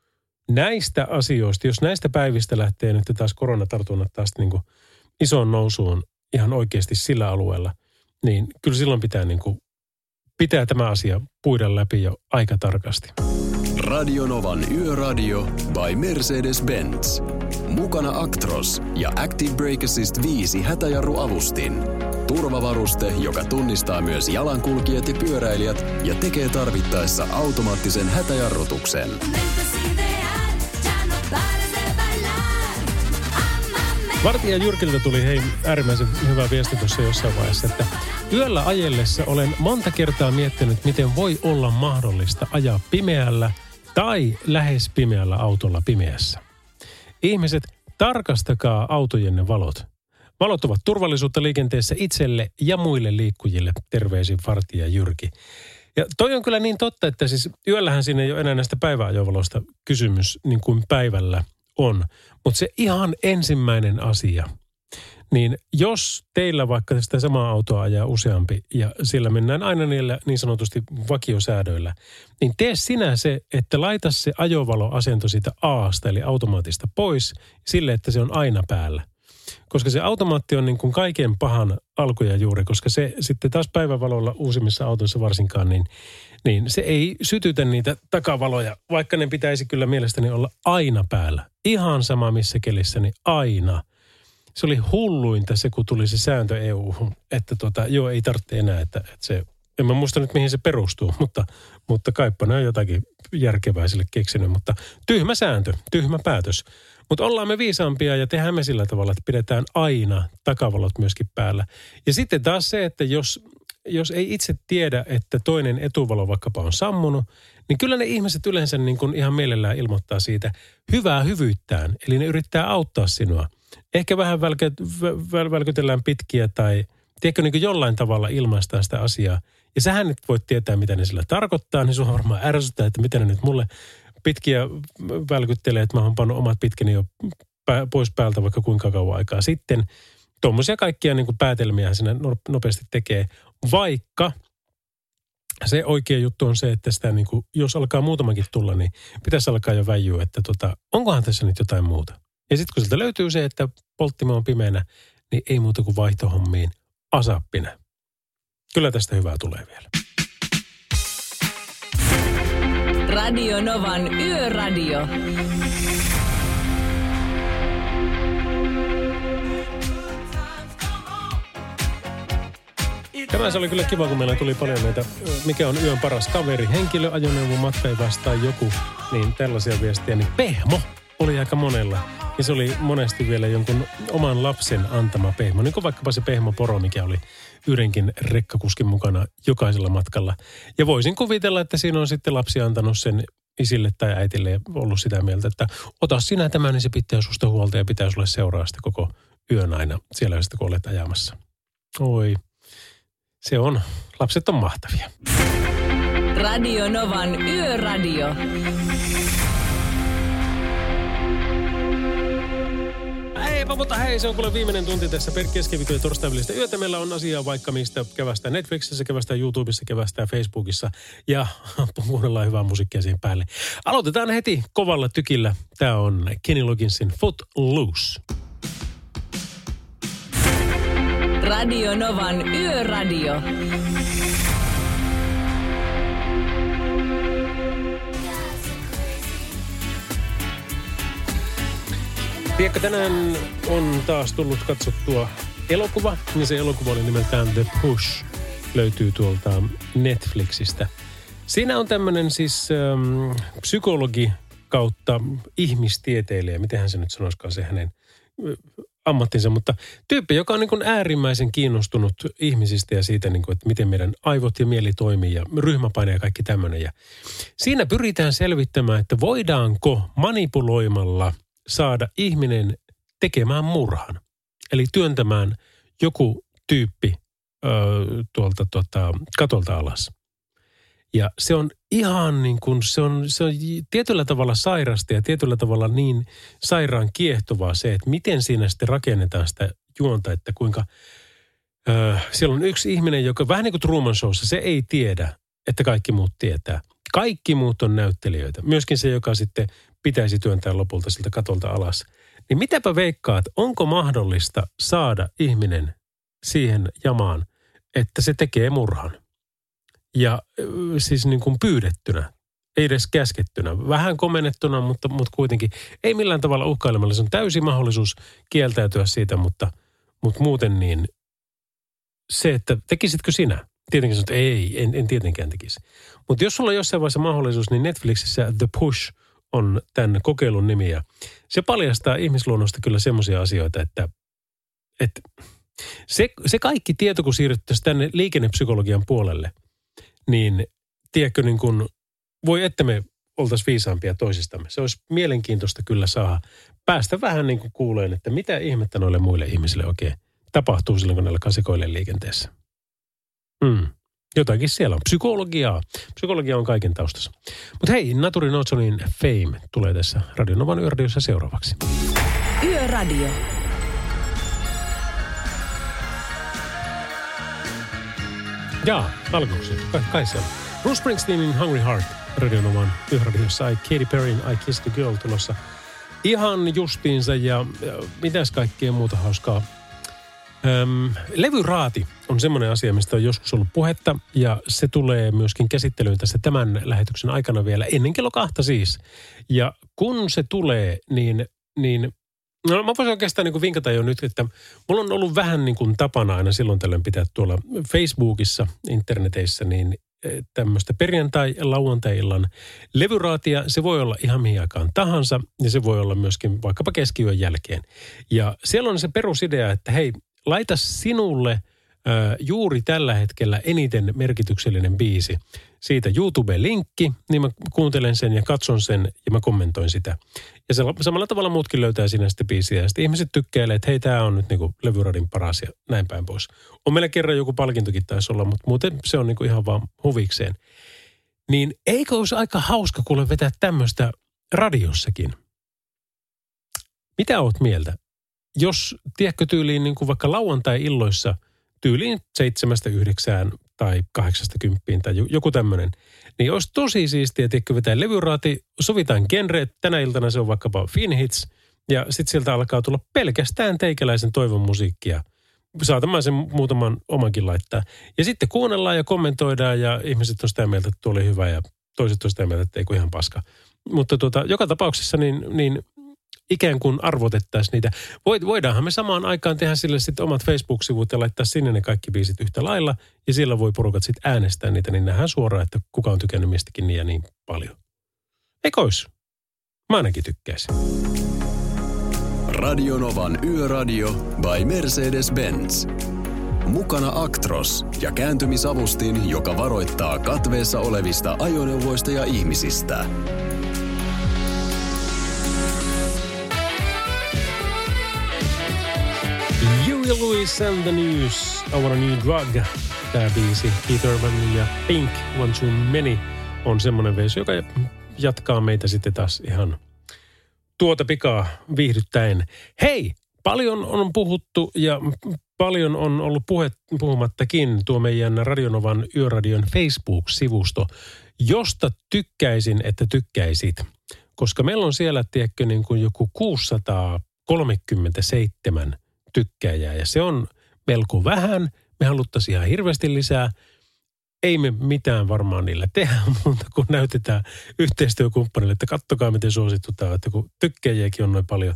näistä asioista, jos näistä päivistä lähtee nyt taas koronatartunnat taas niin kuin isoon nousuun ihan oikeasti sillä alueella, niin kyllä silloin pitää, niin kuin, pitää tämä asia puida läpi jo aika tarkasti. Radionovan Yöradio by Mercedes-Benz. Mukana Actros ja Active Brake Assist 5 hätäjarrualustin. Turvavaruste, joka tunnistaa myös jalankulkijat ja pyöräilijät ja tekee tarvittaessa automaattisen hätäjarrutuksen. Vartija Jyrkiltä tuli hei äärimmäisen hyvä viesti tuossa jossain vaiheessa, että yöllä ajellessa olen monta kertaa miettinyt, miten voi olla mahdollista ajaa pimeällä tai lähes pimeällä autolla pimeässä. Ihmiset, tarkastakaa autojenne valot. Valot ovat turvallisuutta liikenteessä itselle ja muille liikkujille. Terveisin Vartija Jyrki. Ja toi on kyllä niin totta, että siis yöllähän siinä ei ole enää näistä päiväajovaloista kysymys niin kuin päivällä on. Mutta se ihan ensimmäinen asia, niin jos teillä vaikka sitä samaa autoa ajaa useampi ja sillä mennään aina niillä niin sanotusti vakiosäädöillä, niin tee sinä se, että laita se ajovaloasento siitä Aasta eli automaatista pois sille, että se on aina päällä. Koska se automaatti on niin kuin kaiken pahan alkuja juuri, koska se sitten taas päivävalolla uusimmissa autoissa varsinkaan, niin niin se ei sytytä niitä takavaloja, vaikka ne pitäisi kyllä mielestäni olla aina päällä. Ihan sama missä kelissä, niin aina. Se oli hulluinta se, kun tuli se sääntö eu että tota, joo, ei tarvitse enää, että, että se, en mä muista nyt mihin se perustuu, mutta, mutta kaippa on jotakin järkevää sille keksinyt, mutta tyhmä sääntö, tyhmä päätös. Mutta ollaan me viisaampia ja tehdään me sillä tavalla, että pidetään aina takavalot myöskin päällä. Ja sitten taas se, että jos jos ei itse tiedä, että toinen etuvalo vaikkapa on sammunut, niin kyllä ne ihmiset yleensä niin kuin ihan mielellään ilmoittaa siitä hyvää hyvyyttään. Eli ne yrittää auttaa sinua. Ehkä vähän välkytellään pitkiä tai tiedätkö niin kuin jollain tavalla ilmaistaan sitä asiaa. Ja sähän nyt voit tietää, mitä ne sillä tarkoittaa, niin sun varmaan ärsyttää, että miten ne nyt mulle pitkiä välkyttelee, että mä oon pannut omat pitkäni jo pois päältä vaikka kuinka kauan aikaa sitten. Tuommoisia kaikkia niin kuin päätelmiä sinne nopeasti tekee. Vaikka se oikea juttu on se, että sitä niin kuin, jos alkaa muutamakin tulla, niin pitäisi alkaa jo väijyä, että tota, onkohan tässä nyt jotain muuta. Ja sitten kun sieltä löytyy se, että polttimo on pimeänä, niin ei muuta kuin vaihtohommiin asappina. Kyllä tästä hyvää tulee vielä. Radio Novan Yöradio. Tämä se oli kyllä kiva, kun meillä tuli paljon näitä, mikä on yön paras kaveri, henkilö, ajoneuvo, matka tai joku, niin tällaisia viestiä. Niin Pehmo oli aika monella. Ja se oli monesti vielä jonkun oman lapsen antama pehmo, niin kuin vaikkapa se pehmoporo, mikä oli yhdenkin rekkakuskin mukana jokaisella matkalla. Ja voisin kuvitella, että siinä on sitten lapsi antanut sen isille tai äitille ollut sitä mieltä, että ota sinä tämän, niin se pitää susta huolta ja pitää sulle seuraa sitten koko yön aina siellä sitten, kun olet ajamassa. Oi, se on, lapset on mahtavia. Radio Novan Yöradio. Eipä, mutta hei, se on kuule viimeinen tunti tässä per keskiviikko ja torstai välistä yötä. Meillä on asiaa vaikka mistä kevästä Netflixissä, kevästä YouTubessa, kevästä Facebookissa ja kuunnellaan hyvää musiikkia siihen päälle. Aloitetaan heti kovalla tykillä. Tämä on Kenny Logginsin Foot Loose. Radio Novan Yöradio. Tiedätkö, tänään on taas tullut katsottua elokuva, ja se elokuva oli nimeltään The Push. Löytyy tuolta Netflixistä. Siinä on tämmöinen siis ähm, psykologi kautta ihmistieteilijä, miten se nyt sanoisikaan se hänen ammattinsa, mutta tyyppi, joka on niin kuin äärimmäisen kiinnostunut ihmisistä ja siitä, niin kuin, että miten meidän aivot ja mieli toimii ja ryhmäpaine ja kaikki tämmöinen. Ja siinä pyritään selvittämään, että voidaanko manipuloimalla saada ihminen tekemään murhan. Eli työntämään joku tyyppi ö, tuolta tota, katolta alas. Ja se on ihan niin kuin, se on, se on tietyllä tavalla sairasta ja tietyllä tavalla niin sairaan kiehtovaa se, että miten siinä sitten rakennetaan sitä juonta, että kuinka ö, siellä on yksi ihminen, joka vähän niin kuin Truman Showssa, se ei tiedä, että kaikki muut tietää. Kaikki muut on näyttelijöitä. Myöskin se, joka sitten pitäisi työntää lopulta siltä katolta alas. Niin mitäpä veikkaat, onko mahdollista saada ihminen siihen jamaan, että se tekee murhan? Ja siis niin kuin pyydettynä, ei edes käskettynä. Vähän komennettuna, mutta, mutta kuitenkin ei millään tavalla uhkailemalla. Se on täysi mahdollisuus kieltäytyä siitä, mutta, mutta muuten niin se, että tekisitkö sinä? Tietenkin sanot, ei, en, en tietenkään tekisi. Mutta jos sulla on jossain vaiheessa mahdollisuus, niin Netflixissä The Push on tämän kokeilun nimi. Ja se paljastaa ihmisluonnosta kyllä semmoisia asioita, että, että se, se kaikki tieto, kun siirryttäisiin tänne liikennepsykologian puolelle, niin tiedätkö, niin kuin, voi että me oltaisiin viisaampia toisistamme. Se olisi mielenkiintoista kyllä saada päästä vähän niin kuin kuuleen, että mitä ihmettä noille muille ihmisille oikein tapahtuu silloin, kun ne alkaa sekoilee liikenteessä. Mm. Jotakin siellä on. Psykologiaa. Psykologia on kaiken taustassa. Mutta hei, Naturi Notsonin Fame tulee tässä Radionovan yöradiossa seuraavaksi. Yöradio. Jaa, alkuksi. Kai, kai se on. Bruce Springsteenin Hungry Heart Radionovan yöradiossa. I Katy Perryn I Kissed the Girl tulossa. Ihan justiinsa ja, ja mitäs kaikkea muuta hauskaa Öm, levyraati on semmoinen asia, mistä on joskus ollut puhetta ja se tulee myöskin käsittelyyn tässä tämän lähetyksen aikana vielä ennen kello kahta siis. Ja kun se tulee, niin, niin No mä voisin oikeastaan niin kuin vinkata jo nyt, että mulla on ollut vähän niin kuin tapana aina silloin tällöin pitää tuolla Facebookissa, interneteissä, niin e, tämmöistä perjantai- ja lauantai-illan levyraatia. Se voi olla ihan mihin aikaan tahansa ja se voi olla myöskin vaikkapa keskiyön jälkeen. Ja siellä on se perusidea, että hei, laita sinulle – juuri tällä hetkellä eniten merkityksellinen biisi. Siitä YouTube-linkki, niin mä kuuntelen sen ja katson sen ja mä kommentoin sitä. Ja se, samalla tavalla muutkin löytää siinä sitten biisiä. Ja sitten ihmiset tykkäilee, että hei, tämä on nyt niinku levyradin paras ja näin päin pois. On meillä kerran joku palkintokin taisi olla, mutta muuten se on niinku ihan vaan huvikseen. Niin eikö olisi aika hauska kuule vetää tämmöistä radiossakin? Mitä oot mieltä? Jos, tiedätkö tyyliin niin kuin vaikka lauantai-illoissa – tyyliin seitsemästä yhdeksään tai kahdeksasta kymppiin tai joku tämmöinen. Niin olisi tosi siistiä, että vetää levyraati, sovitaan genre, tänä iltana se on vaikkapa Finhits, ja sitten sieltä alkaa tulla pelkästään teikäläisen toivon musiikkia. Saatan mä sen muutaman omankin laittaa. Ja sitten kuunnellaan ja kommentoidaan ja ihmiset on sitä mieltä, että tuo oli hyvä ja toiset on sitä mieltä, että ei kuin ihan paska. Mutta tuota, joka tapauksessa niin, niin ikään kuin arvotettaisiin niitä. Voidaanhan me samaan aikaan tehdä sille sitten omat Facebook-sivut ja laittaa sinne ne kaikki biisit yhtä lailla. Ja sillä voi porukat sitten äänestää niitä, niin nähdään suoraan, että kuka on tykännyt mistäkin niin ja niin paljon. Eikö olisi? Mä ainakin tykkäisin. Radionovan Yöradio by Mercedes-Benz. Mukana Actros ja kääntymisavustin, joka varoittaa katveessa olevista ajoneuvoista ja ihmisistä. Huey Lewis and the News, I Want a New Drug. Tämä biisi Keith Urban ja Pink, One Too Many, on semmoinen versio, joka jatkaa meitä sitten taas ihan tuota pikaa viihdyttäen. Hei, paljon on puhuttu ja paljon on ollut puhe, puhumattakin tuo meidän Radionovan Yöradion Facebook-sivusto, josta tykkäisin, että tykkäisit. Koska meillä on siellä, tiedätkö, niin kuin joku 637 tykkääjää ja se on melko vähän. Me haluttaisiin ihan hirveästi lisää. Ei me mitään varmaan niillä tehdä, mutta kun näytetään yhteistyökumppanille, että kattokaa miten suosittu tämä, että kun tykkääjiäkin on noin paljon.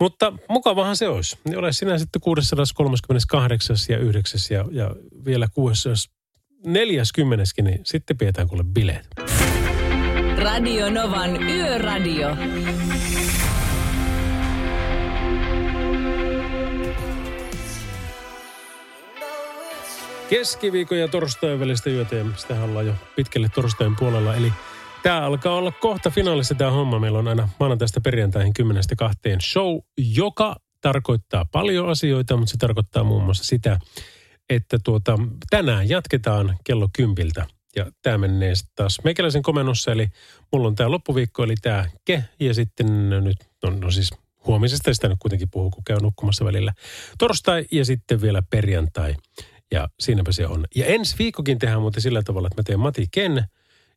Mutta mukavahan se olisi. Niin ole sinä sitten 638 ja 9 ja, ja vielä 640, niin sitten pidetään kuule bileet. Radio Novan Yöradio. Keskiviikon ja torstain välistä yötä ja sitä ollaan jo pitkälle torstain puolella. Eli tämä alkaa olla kohta finaalissa tämä homma. Meillä on aina maanantaista perjantaihin 10 kahteen show, joka tarkoittaa paljon asioita, mutta se tarkoittaa muun muassa sitä, että tuota, tänään jatketaan kello kympiltä. Ja tämä menee taas meikäläisen komennossa, eli mulla on tämä loppuviikko, eli tämä ke, ja sitten nyt, no, no siis huomisesta sitä nyt kuitenkin puhuu, kun käy nukkumassa välillä. Torstai ja sitten vielä perjantai. Ja siinäpä se on. Ja ensi viikokin tehdään muuten sillä tavalla, että mä teen Mati Ken.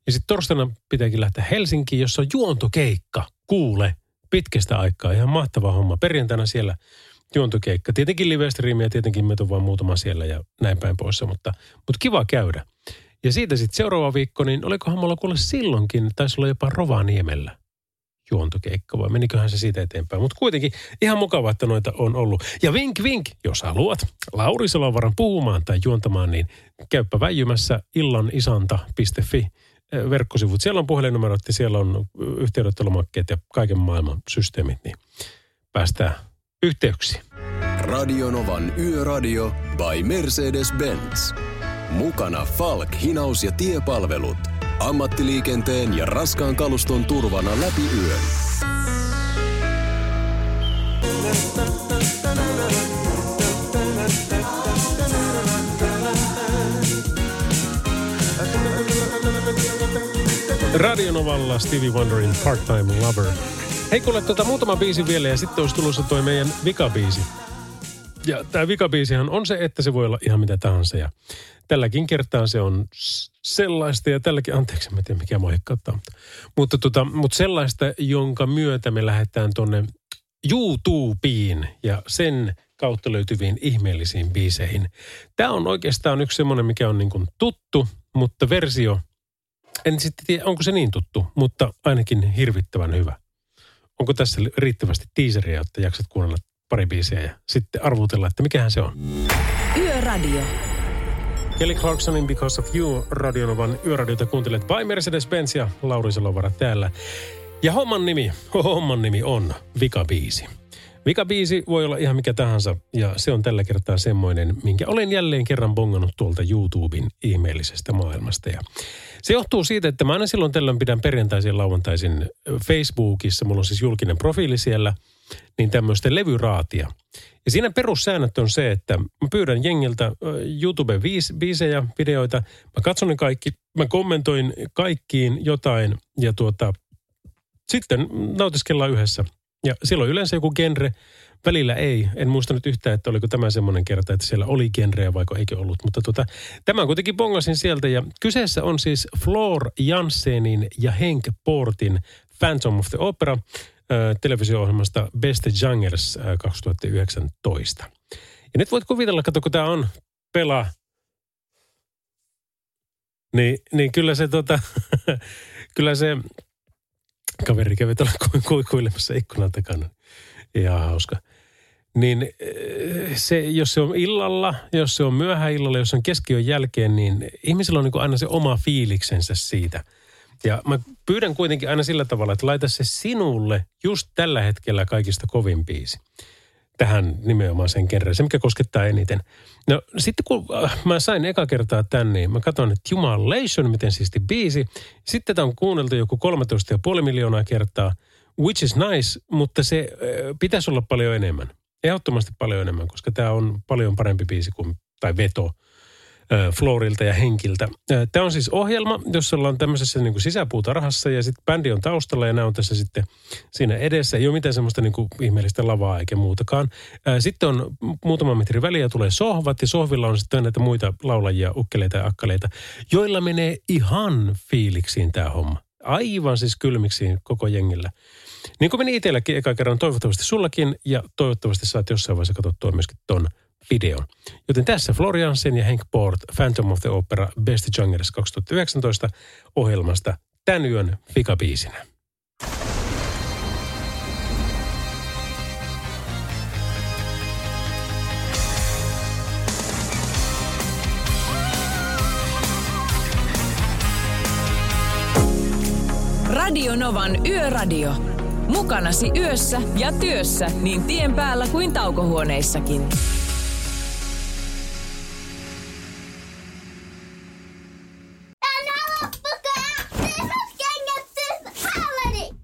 Ja sitten torstaina pitääkin lähteä Helsinkiin, jossa on juontokeikka. Kuule, pitkästä aikaa. Ihan mahtava homma. Perjantaina siellä juontokeikka. Tietenkin live ja tietenkin meitä on vaan muutama siellä ja näin päin poissa, mutta, mutta kiva käydä. Ja siitä sitten seuraava viikko, niin olikohan mulla kuule silloinkin, taisi olla jopa Rovaniemellä juontokeikka vai meniköhän se siitä eteenpäin. Mutta kuitenkin ihan mukava, että noita on ollut. Ja vink vink, jos haluat Lauri Salovaran puhumaan tai juontamaan, niin käyppä väijymässä illanisanta.fi eh, verkkosivut. Siellä on puhelinnumerot ja siellä on yhteydenottelumakkeet ja kaiken maailman systeemit, niin päästään yhteyksiin. Radionovan Yöradio by Mercedes-Benz. Mukana Falk, hinaus ja tiepalvelut – Ammattiliikenteen ja raskaan kaluston turvana läpi yön. Radionovalla Stevie Wonderin Part-Time Lover. Hei kuule, tota, muutama biisi vielä ja sitten olisi tulossa toi meidän vikabiisi. Ja tämä vikabiisihan on se, että se voi olla ihan mitä tahansa. Ja tälläkin kertaa se on sellaista, ja tälläkin, anteeksi, mä tiedä mikä moikkauttaa, mutta, mutta, tota, mutta sellaista, jonka myötä me lähdetään tuonne YouTubeen ja sen kautta löytyviin ihmeellisiin biiseihin. Tämä on oikeastaan yksi semmoinen, mikä on niin kuin tuttu, mutta versio, en sitten tiedä, onko se niin tuttu, mutta ainakin hirvittävän hyvä. Onko tässä riittävästi tiiseriä, että jaksat kuunnella pari biisiä ja sitten arvutella, että mikähän se on? Yöradio. Kelly Clarksonin Because of You Radionovan yöradiota kuuntelet by Mercedes-Benz ja Lauri Salovara täällä. Ja homman nimi, homman nimi on Vikabiisi. Vikabiisi voi olla ihan mikä tahansa ja se on tällä kertaa semmoinen, minkä olen jälleen kerran bongannut tuolta YouTuben ihmeellisestä maailmasta. Ja se johtuu siitä, että mä aina silloin tällöin pidän perjantaisin lauantaisin Facebookissa, mulla on siis julkinen profiili siellä, niin tämmöistä levyraatia – ja siinä perussäännöt on se, että mä pyydän jengiltä YouTube-biisejä, videoita. Mä katson ne kaikki, mä kommentoin kaikkiin jotain ja tuota, sitten nautiskellaan yhdessä. Ja silloin yleensä joku genre, välillä ei. En muista nyt yhtään, että oliko tämä semmoinen kerta, että siellä oli genreä vai eikö ollut. Mutta tuota, tämän kuitenkin bongasin sieltä ja kyseessä on siis Floor Janssenin ja Henk Portin Phantom of the Opera – televisio-ohjelmasta Best Jungers 2019. Ja nyt voit kuvitella, kato kun tämä on pelaa, niin, niin kyllä se tota, kyllä se kaveri kävi tuolla kuikuilemassa ikkunan takana. Ihan hauska. Niin se, jos se on illalla, jos se on myöhäillalla, jos se on keskiön jälkeen, niin ihmisillä on niin aina se oma fiiliksensä siitä – Ja mä pyydän kuitenkin aina sillä tavalla, että laita se sinulle just tällä hetkellä kaikista kovin biisi. Tähän nimenomaan sen kerran, se mikä koskettaa eniten. No sitten kun äh, mä sain eka kertaa tän, niin mä katson, että Jumalation, miten siisti biisi. Sitten tätä on kuunneltu joku 13,5 miljoonaa kertaa, which is nice, mutta se äh, pitäisi olla paljon enemmän. Ehdottomasti paljon enemmän, koska tämä on paljon parempi biisi kuin, tai veto Florilta ja Henkiltä. Tämä on siis ohjelma, jossa ollaan tämmöisessä niin kuin sisäpuutarhassa ja sitten bändi on taustalla ja nämä on tässä sitten siinä edessä. Ei ole mitään semmoista niin kuin ihmeellistä lavaa eikä muutakaan. Sitten on muutama metri väliä tulee sohvat ja sohvilla on sitten näitä muita laulajia, ukkeleita ja akkaleita, joilla menee ihan fiiliksiin tämä homma. Aivan siis kylmiksiin koko jengillä. Niin kuin meni itselläkin eka kerran, toivottavasti sullakin ja toivottavasti saat jossain vaiheessa katsottua myöskin ton videon. Joten tässä Floriansen ja Hank Port Phantom of the Opera Best Jungers 2019 ohjelmasta tämän yön fikabiisinä. Radio Novan Yöradio. Mukanasi yössä ja työssä niin tien päällä kuin taukohuoneissakin.